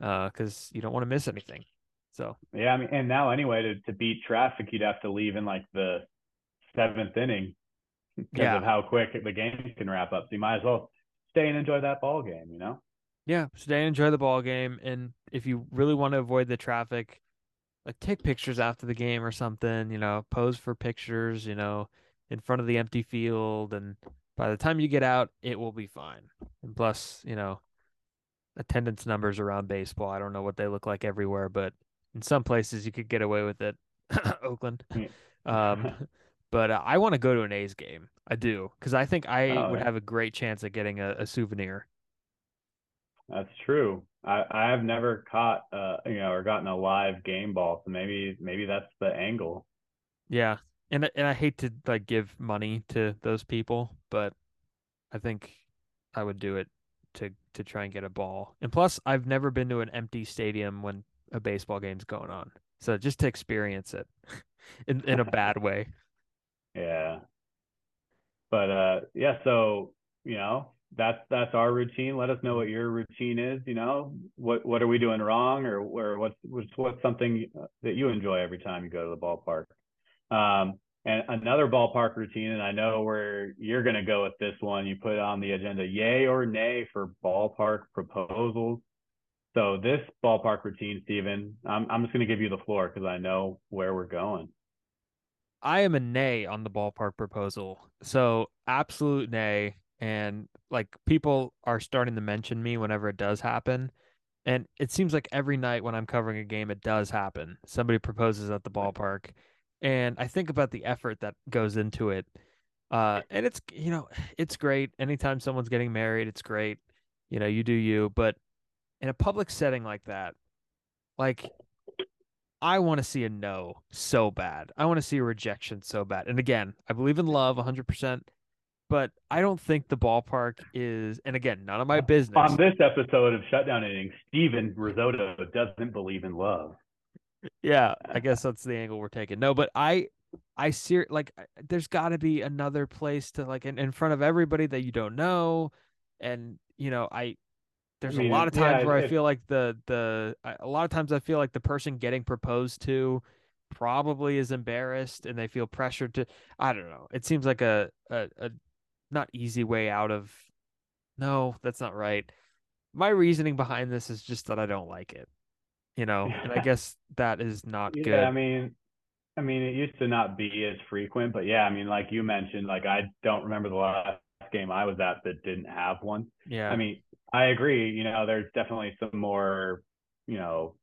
uh, because uh, you don't want to miss anything. So yeah, I mean, and now anyway, to to beat traffic, you'd have to leave in like the seventh inning because yeah. of how quick the game can wrap up. So you might as well stay and enjoy that ball game. You know. Yeah, stay and enjoy the ball game, and if you really want to avoid the traffic, like take pictures after the game or something. You know, pose for pictures. You know, in front of the empty field and by the time you get out it will be fine. And plus you know attendance numbers around baseball i don't know what they look like everywhere but in some places you could get away with it oakland. Um but uh, i want to go to an a's game. I do because i think i oh, would yeah. have a great chance at getting a, a souvenir. That's true. I, I have never caught uh you know or gotten a live game ball so maybe maybe that's the angle. Yeah and and I hate to like give money to those people, but I think I would do it to to try and get a ball. And plus, I've never been to an empty stadium when a baseball game's going on, so just to experience it in in a bad way. Yeah, but uh, yeah. So you know, that's that's our routine. Let us know what your routine is. You know, what what are we doing wrong, or or what's what's what's something that you enjoy every time you go to the ballpark. Um, and another ballpark routine, and I know where you're going to go with this one. You put on the agenda, yay or nay for ballpark proposals. So this ballpark routine, Steven, I'm I'm just going to give you the floor because I know where we're going. I am a nay on the ballpark proposal. So absolute nay. And like people are starting to mention me whenever it does happen. And it seems like every night when I'm covering a game, it does happen. Somebody proposes at the ballpark and I think about the effort that goes into it. Uh, and it's you know it's great anytime someone's getting married, it's great. You know, you do you, but in a public setting like that, like I want to see a no so bad. I want to see a rejection so bad. And again, I believe in love 100%, but I don't think the ballpark is, and again, none of my business. On this episode of Shutdown Innings, Steven Rissotto doesn't believe in love yeah, I guess that's the angle we're taking. No, but I I see like there's got to be another place to like in, in front of everybody that you don't know, and you know I there's I mean, a lot of times yeah, where I feel like the the a lot of times I feel like the person getting proposed to probably is embarrassed and they feel pressured to I don't know. It seems like a a, a not easy way out of no, that's not right. My reasoning behind this is just that I don't like it you know, and I guess that is not yeah, good. I mean, I mean, it used to not be as frequent, but yeah, I mean, like you mentioned, like I don't remember the last game I was at that didn't have one. Yeah. I mean, I agree. You know, there's definitely some more, you know,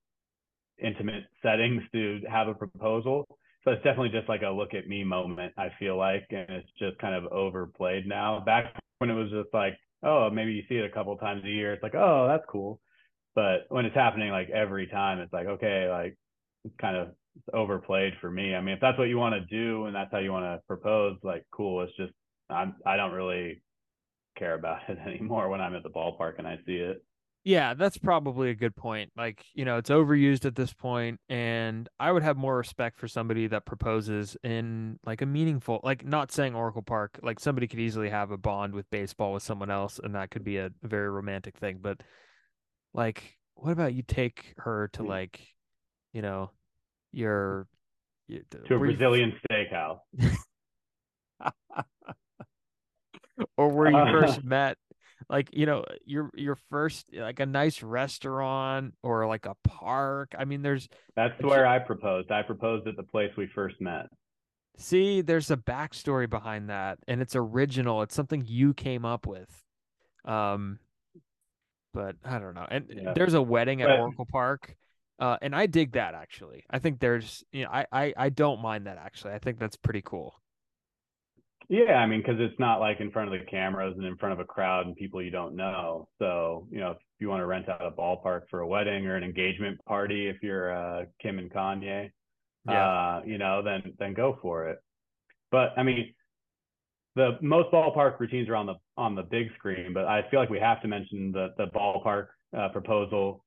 intimate settings to have a proposal. So it's definitely just like a look at me moment, I feel like. And it's just kind of overplayed now. Back when it was just like, oh, maybe you see it a couple times a year. It's like, oh, that's cool. But when it's happening like every time, it's like okay, like it's kind of overplayed for me. I mean, if that's what you want to do and that's how you want to propose, like cool. It's just I'm I don't really care about it anymore when I'm at the ballpark and I see it. Yeah, that's probably a good point. Like, you know, it's overused at this point, and I would have more respect for somebody that proposes in like a meaningful, like not saying Oracle Park, like somebody could easily have a bond with baseball with someone else, and that could be a, a very romantic thing. But like, what about you take her to like, you know, your to a Brazilian you... steakhouse, or where you first met like you know your your first like a nice restaurant or like a park i mean there's that's where i proposed. I proposed at the place we first met. See there's a backstory behind that and it's original. It's something you came up with. Um but i don't know and yeah. there's a wedding at but, oracle park uh and i dig that actually i think there's you know I, I i don't mind that actually i think that's pretty cool yeah, I mean, because it's not like in front of the cameras and in front of a crowd and people you don't know. So, you know, if you want to rent out a ballpark for a wedding or an engagement party, if you're uh, Kim and Kanye, yeah. uh, you know, then then go for it. But I mean, the most ballpark routines are on the on the big screen, but I feel like we have to mention the the ballpark uh, proposal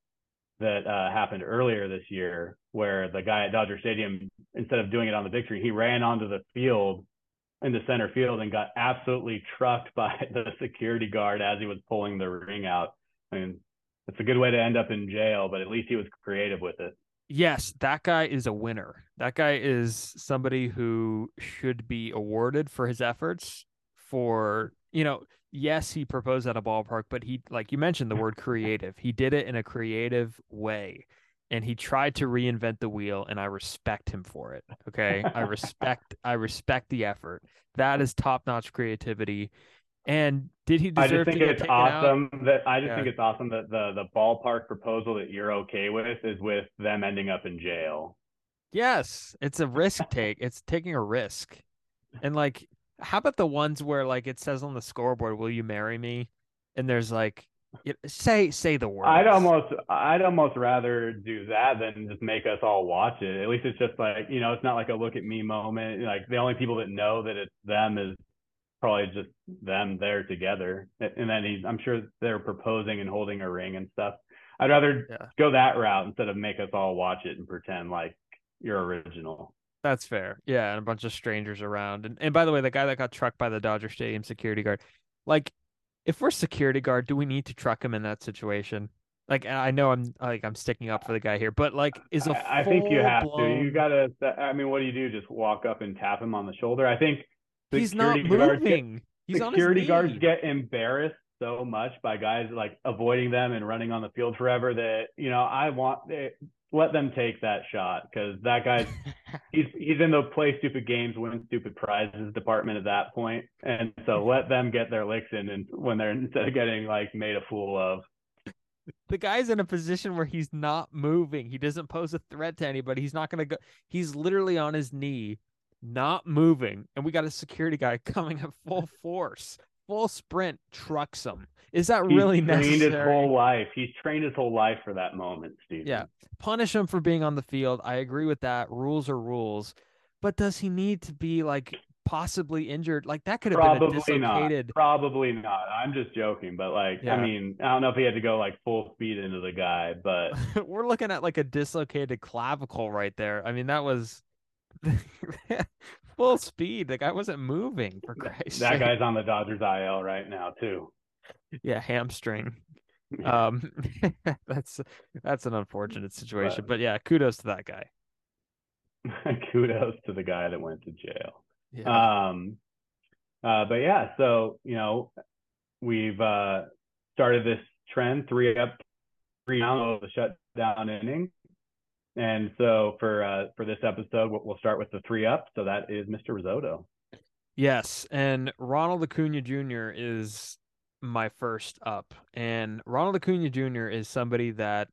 that uh, happened earlier this year, where the guy at Dodger Stadium, instead of doing it on the big screen, he ran onto the field in the center field and got absolutely trucked by the security guard as he was pulling the ring out. I mean, it's a good way to end up in jail, but at least he was creative with it. Yes, that guy is a winner. That guy is somebody who should be awarded for his efforts for, you know, yes, he proposed at a ballpark, but he like you mentioned the word creative. He did it in a creative way and he tried to reinvent the wheel and I respect him for it. Okay? I respect I respect the effort. That is top-notch creativity. And did he deserve I just think it's awesome out? that I just yeah. think it's awesome that the the ballpark proposal that you're okay with is with them ending up in jail. Yes, it's a risk take. It's taking a risk. And like how about the ones where like it says on the scoreboard, "Will you marry me?" and there's like say say the word. I'd almost I'd almost rather do that than just make us all watch it. At least it's just like you know, it's not like a look at me moment. Like the only people that know that it's them is probably just them there together. And then he's I'm sure they're proposing and holding a ring and stuff. I'd rather yeah. go that route instead of make us all watch it and pretend like you're original. That's fair. Yeah, and a bunch of strangers around. And and by the way, the guy that got trucked by the Dodger Stadium security guard, like if we're security guard, do we need to truck him in that situation? Like I know I'm like I'm sticking up for the guy here, but like is a I think you have blown... to. You gotta. I mean, what do you do? Just walk up and tap him on the shoulder? I think he's not moving. Get, he's security guards get embarrassed so much by guys like avoiding them and running on the field forever that you know I want eh, let them take that shot because that guy's he's he's in the play stupid games, win stupid prizes department at that point. point, and so let them get their licks in, and when they're instead of getting like made a fool of. The guy's in a position where he's not moving. He doesn't pose a threat to anybody. He's not going to go. He's literally on his knee, not moving, and we got a security guy coming at full force, full sprint, trucks him. Is that He's really trained necessary? his whole life. He's trained his whole life for that moment, Steve. Yeah. Punish him for being on the field. I agree with that. Rules are rules. But does he need to be like possibly injured? Like that could have Probably been a dislocated. Not. Probably not. I'm just joking, but like yeah. I mean, I don't know if he had to go like full speed into the guy, but we're looking at like a dislocated clavicle right there. I mean, that was full speed. The guy wasn't moving for Christ. That sake. guy's on the Dodgers IL right now too yeah, hamstring. Um, that's that's an unfortunate situation, but, but yeah, kudos to that guy. kudos to the guy that went to jail. Yeah. Um, uh, but yeah, so you know, we've uh, started this trend three up, three down of the shutdown inning, and so for uh, for this episode, we'll start with the three up. So that is Mr. Rissotto. Yes, and Ronald Acuna Jr. is my first up. And Ronald Acuna Jr. is somebody that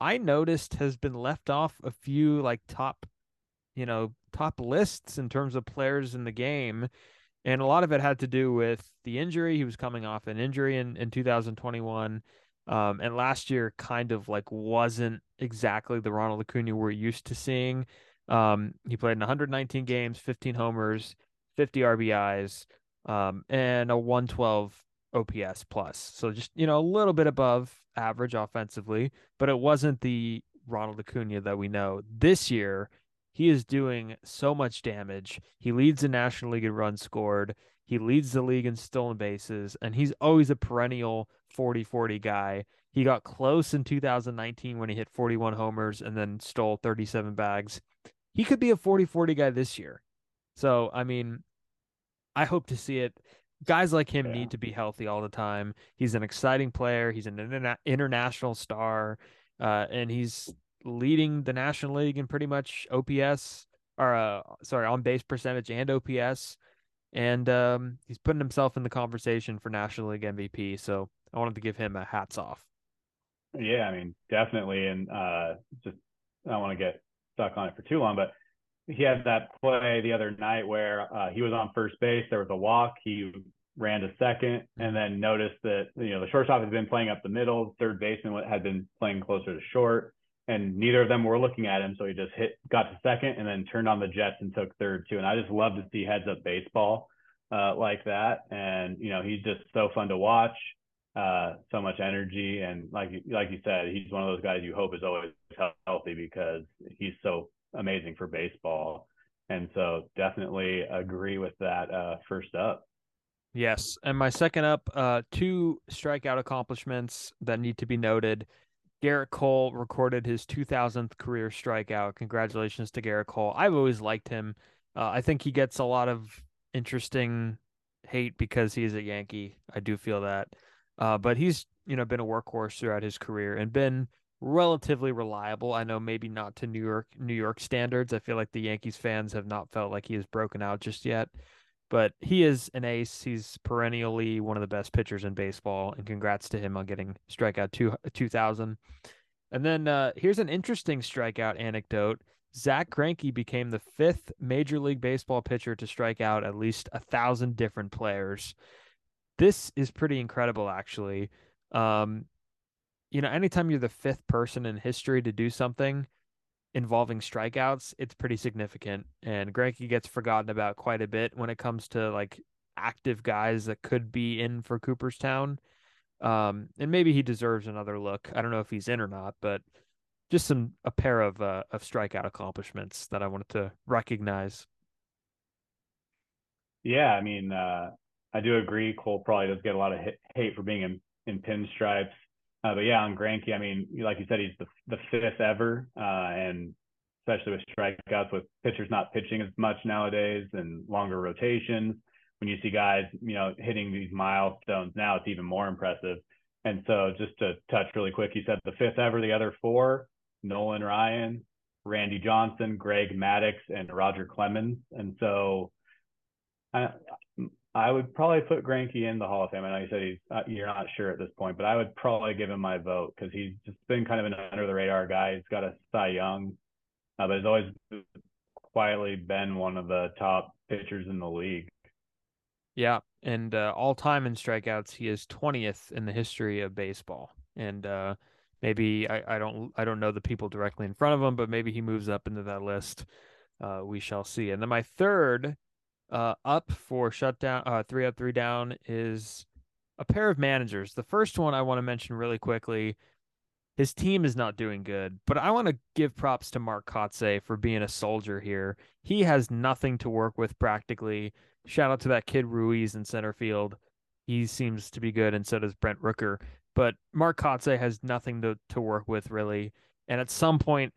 I noticed has been left off a few like top, you know, top lists in terms of players in the game. And a lot of it had to do with the injury. He was coming off an injury in, in 2021. Um, and last year kind of like wasn't exactly the Ronald Acuna we're used to seeing. Um, he played in 119 games, 15 homers, 50 RBIs, um, and a 112 OPS plus. So just, you know, a little bit above average offensively, but it wasn't the Ronald Acuna that we know. This year, he is doing so much damage. He leads the National League in runs scored. He leads the league in stolen bases, and he's always a perennial 40 40 guy. He got close in 2019 when he hit 41 homers and then stole 37 bags. He could be a 40 40 guy this year. So, I mean, I hope to see it. Guys like him yeah. need to be healthy all the time. He's an exciting player. He's an interna- international star, uh, and he's leading the National League in pretty much OPS or uh, sorry on base percentage and OPS, and um, he's putting himself in the conversation for National League MVP. So I wanted to give him a hats off. Yeah, I mean definitely, and uh, just I don't want to get stuck on it for too long, but he had that play the other night where uh, he was on first base. There was a walk. He ran to second and then noticed that you know the shortstop has been playing up the middle. Third baseman had been playing closer to short, and neither of them were looking at him. So he just hit, got to second, and then turned on the Jets and took third too. And I just love to see heads up baseball uh, like that. And you know he's just so fun to watch. Uh, so much energy, and like like you said, he's one of those guys you hope is always healthy because he's so amazing for baseball. And so definitely agree with that uh, first up. Yes. And my second up, uh, two strikeout accomplishments that need to be noted. Gerrit Cole recorded his 2000th career strikeout. Congratulations to Gerrit Cole. I've always liked him. Uh, I think he gets a lot of interesting hate because he's a Yankee. I do feel that. Uh, but he's, you know, been a workhorse throughout his career and been relatively reliable. I know maybe not to New York New York standards. I feel like the Yankees fans have not felt like he has broken out just yet. But he is an ace. He's perennially one of the best pitchers in baseball, and congrats to him on getting strikeout two two thousand. And then uh, here's an interesting strikeout anecdote. Zack Greinke became the fifth Major League Baseball pitcher to strike out at least a thousand different players. This is pretty incredible, actually. Um, you know, anytime you're the fifth person in history to do something involving strikeouts, it's pretty significant. And Greinke gets forgotten about quite a bit when it comes to like active guys that could be in for Cooperstown. Um, and maybe he deserves another look. I don't know if he's in or not, but just some a pair of uh, of strikeout accomplishments that I wanted to recognize. Yeah, I mean, uh, I do agree. Cole probably does get a lot of hate for being in, in pinstripes. Uh, but yeah, on Greinke, I mean, like you said, he's the the fifth ever, uh, and especially with strikeouts, with pitchers not pitching as much nowadays and longer rotations. When you see guys, you know, hitting these milestones now, it's even more impressive. And so, just to touch really quick, you said the fifth ever. The other four: Nolan Ryan, Randy Johnson, Greg Maddux, and Roger Clemens. And so, I, I would probably put Greinke in the Hall of Fame. I know you said he's uh, you're not sure at this point, but I would probably give him my vote because he's just been kind of an under the radar guy. He's got a Cy Young, uh, but he's always quietly been one of the top pitchers in the league. Yeah, and uh, all time in strikeouts, he is twentieth in the history of baseball. And uh, maybe I, I don't I don't know the people directly in front of him, but maybe he moves up into that list. Uh, we shall see. And then my third uh, up for shutdown, uh, three up, three down is a pair of managers. The first one I want to mention really quickly. His team is not doing good, but I want to give props to Mark Kotsay for being a soldier here. He has nothing to work with practically. Shout out to that kid Ruiz in center field. He seems to be good, and so does Brent Rooker. But Mark Kotsay has nothing to, to work with really. And at some point,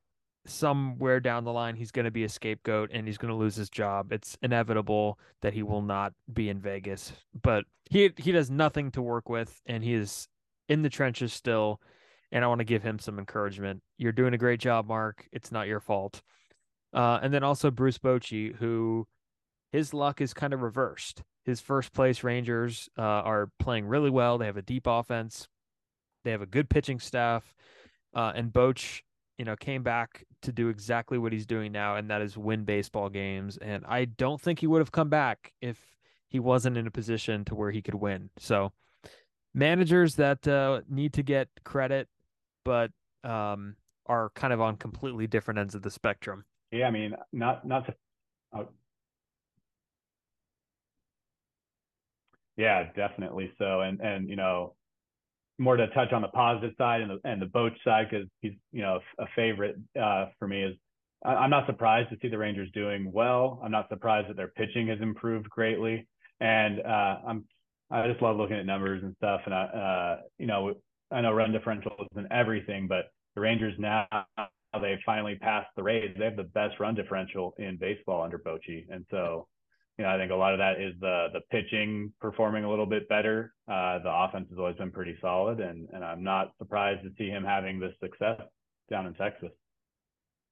somewhere down the line he's going to be a scapegoat and he's going to lose his job. It's inevitable that he will not be in Vegas, but he he does nothing to work with and he is in the trenches still and I want to give him some encouragement. You're doing a great job, Mark. It's not your fault. Uh, and then also Bruce Bochy, who his luck is kind of reversed. His first place Rangers uh, are playing really well. They have a deep offense. They have a good pitching staff. Uh, and Boch you know, came back to do exactly what he's doing now, and that is win baseball games. And I don't think he would have come back if he wasn't in a position to where he could win. So managers that uh, need to get credit, but um, are kind of on completely different ends of the spectrum. Yeah, I mean, not not to. Oh. Yeah, definitely so, and and you know, more to touch on the positive side and the and the Boch side because he's you know a favorite uh, for me is I'm not surprised to see the Rangers doing well. I'm not surprised that their pitching has improved greatly, and uh, I'm I just love looking at numbers and stuff. And I, uh, you know, I know run differential isn't everything, but the Rangers now they finally passed the Rays. They have the best run differential in baseball under Bochy, and so you know I think a lot of that is the the pitching performing a little bit better. Uh, the offense has always been pretty solid, and and I'm not surprised to see him having this success down in Texas.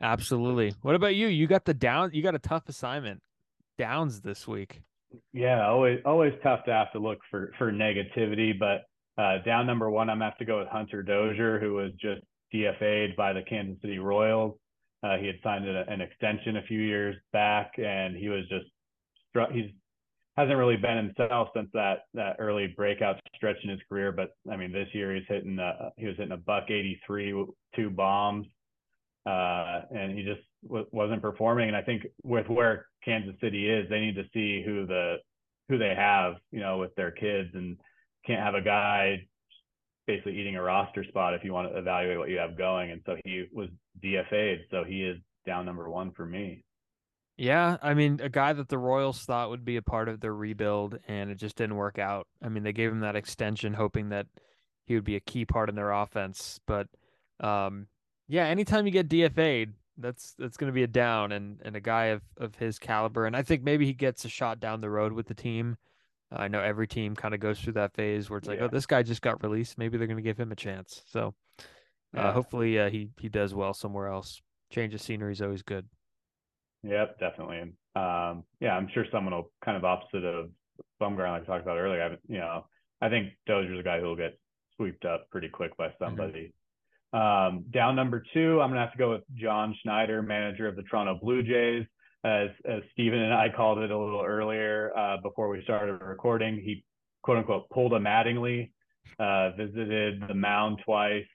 Absolutely. What about you? You got the down. You got a tough assignment, downs this week. Yeah, always always tough to have to look for for negativity, but uh, down number one, I'm gonna have to go with Hunter Dozier, who was just DFA'd by the Kansas City Royals. Uh, he had signed a, an extension a few years back, and he was just he's hasn't really been himself since that that early breakout stretch in his career. But I mean, this year he's hitting a, he was hitting a buck 83, two bombs uh, and he just w- wasn't performing. And I think with where Kansas City is, they need to see who the who they have, you know, with their kids, and can't have a guy basically eating a roster spot if you want to evaluate what you have going. And so he was DFA'd, so he is down number one for me. Yeah, I mean, a guy that the Royals thought would be a part of their rebuild, and it just didn't work out. I mean, they gave him that extension, hoping that he would be a key part in their offense, but um, yeah, anytime you get DFA'd, that's that's going to be a down, and and a guy of of his caliber, and I think maybe he gets a shot down the road with the team. Uh, I know every team kind of goes through that phase where it's like, oh, this guy just got released. Maybe they're going to give him a chance. So, uh, yeah. hopefully, uh, he he does well somewhere else. Change of scenery is always good. Yep, definitely. Um, yeah, I'm sure someone will kind of opposite of Bumgarner, like I talked about earlier. I, you know, I think Dozier's a guy who will get swept up pretty quick by mm-hmm. somebody. Um, down number two, I'm going to have to go with John Schneider, manager of the Toronto Blue Jays. As, as Steven and I called it a little earlier uh, before we started recording, he quote unquote pulled a Mattingly, uh, visited the mound twice,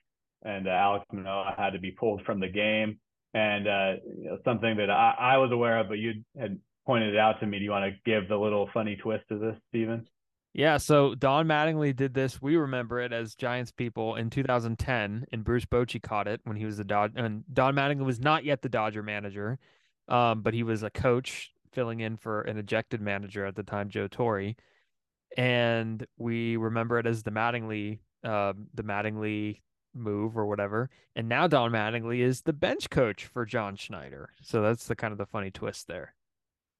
and uh, Alek Manoah had to be pulled from the game. And uh, you know, something that I, I was aware of, but you had pointed it out to me. Do you want to give the little funny twist to this, Steven? Yeah, so Don Mattingly did this. We remember it as Giants people in 2010, and Bruce Bochy caught it when he was the Dodge. And Don Mattingly was not yet the Dodger manager, um, but he was a coach filling in for an ejected manager at the time, Joe Torre. And we remember it as the Mattingly, uh, the Mattingly move or whatever. And now Don Mattingly is the bench coach for John Schneider. So that's the kind of the funny twist there.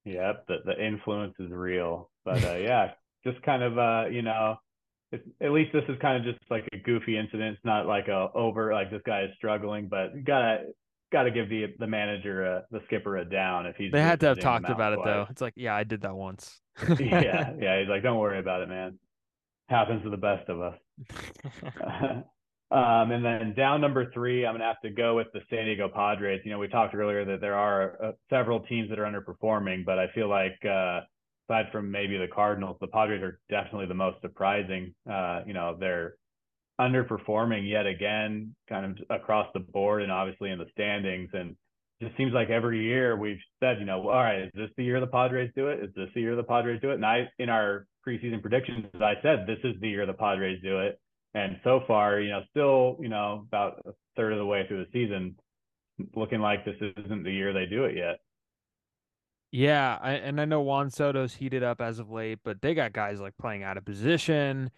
Yep, the the influence is real. But uh, yeah, just kind of uh you know at least this is kind of just like a goofy incident it's not like a over like this guy is struggling but gotta gotta give the the manager a, the skipper a down if he's they had to have talked about it though it's like yeah i did that once yeah yeah he's like don't worry about it man happens to the best of us um, and then down number three, I'm going to have to go with the San Diego Padres. You know, we talked earlier that there are uh, several teams that are underperforming, but I feel like uh, aside from maybe the Cardinals, the Padres are definitely the most surprising. Uh, you know, they're underperforming yet again, kind of across the board and obviously in the standings. And just seems like every year we've said, you know, all right, is this the year the Padres do it? Is this the year the Padres do it? And I, in our preseason predictions, I said this is the year the Padres do it. And so far, you know, still, you know, about a third of the way through the season, looking like this isn't the year they do it yet. Yeah, I, and I know Juan Soto's heated up as of late, but they got guys like playing out of position.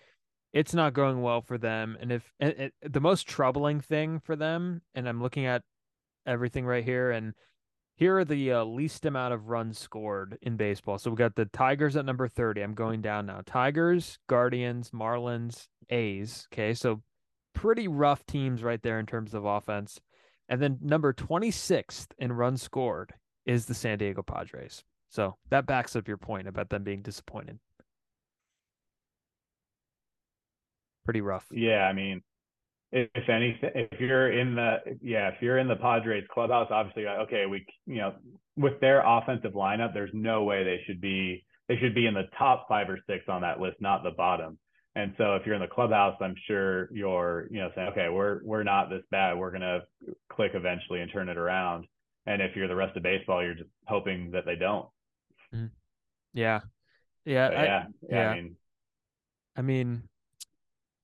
It's not going well for them. And if and, the most troubling thing for them, and I'm looking at everything right here, and here are the uh, least amount of runs scored in baseball. So we got the Tigers at number 30. I'm going down now. Tigers, Guardians, Marlins, A's. Okay, so pretty rough teams right there in terms of offense. And then number 26th in runs scored is the San Diego Padres. So that backs up your point about them being disappointed. Pretty rough. Yeah, I mean, if anything, if you're in the yeah, if you're in the Padres clubhouse, obviously, okay, we you know with their offensive lineup, there's no way they should be they should be in the top five or six on that list, not the bottom. And so if you're in the clubhouse, I'm sure you're, you know, saying, okay, we're we're not this bad. We're gonna click eventually and turn it around. And if you're the rest of baseball, you're just hoping that they don't. Mm. Yeah, yeah, I, yeah, yeah, yeah. I mean, I mean,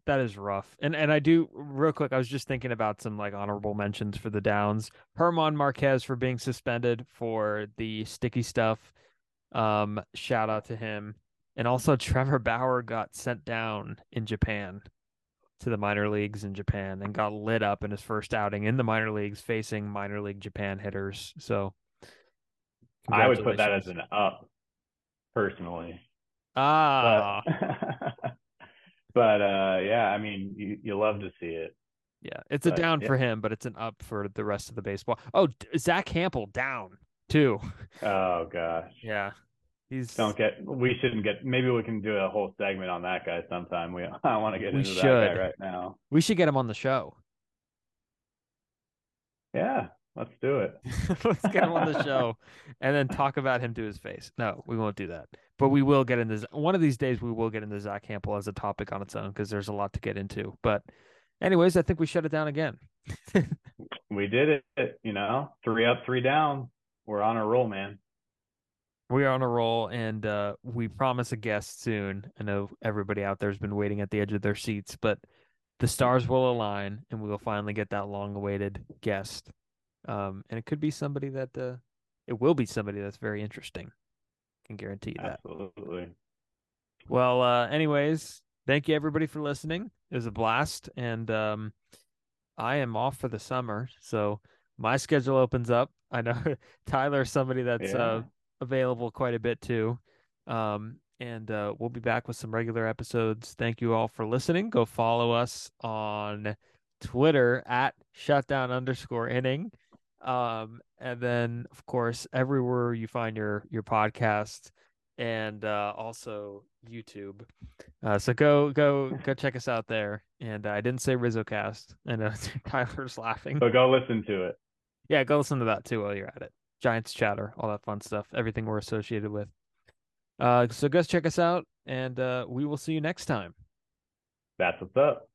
that is rough. And and I do real quick. I was just thinking about some like honorable mentions for the Downs. German Marquez for being suspended for the sticky stuff. Um, shout out to him. And also Trevor Bauer got sent down in Japan to the minor leagues in Japan and got lit up in his first outing in the minor leagues facing minor league Japan hitters. So I would put that as an up personally. Ah. But, but uh yeah, I mean you you love to see it. Yeah, it's but, a down yeah. for him, but it's an up for the rest of the baseball. Oh, Zack Hample down too. Oh gosh. Yeah. He's don't get. We shouldn't get. Maybe we can do a whole segment on that guy sometime. We I want to get into should. that guy right now. We should get him on the show. Yeah, let's do it. let's get him on the show, and then talk about him to his face. No, we won't do that. But we will get into one of these days. We will get into Zack Hample as a topic on its own because there's a lot to get into. But, anyways, I think we shut it down again. we did it. You know, three up, three down. We're on a roll, man we are on a roll and uh, we promise a guest soon. I know everybody out there has been waiting at the edge of their seats, but the stars will align and we will finally get that long awaited guest. Um, and it could be somebody that uh, it will be somebody that's very interesting. I can guarantee you that. Absolutely. Well, uh, anyways, thank you everybody for listening. It was a blast, and um, I am off for the summer, so my schedule opens up. I know Tylor's somebody that's uh, yeah. uh, available quite a bit too. Um, and uh, we'll be back with some regular episodes. Thank you all for listening. Go follow us on Twitter at shutdown underscore inning. Um, and then of course everywhere you find your your podcast and uh, also YouTube. Uh, so go go go check us out there. And I didn't say RizzoCast. I know Tylor's laughing. So go listen to it. Yeah, go listen to that too while you're at it. Giants chatter, all that fun stuff, everything we're associated with. Uh, so go check us out, and uh, we will see you next time. That's what's up.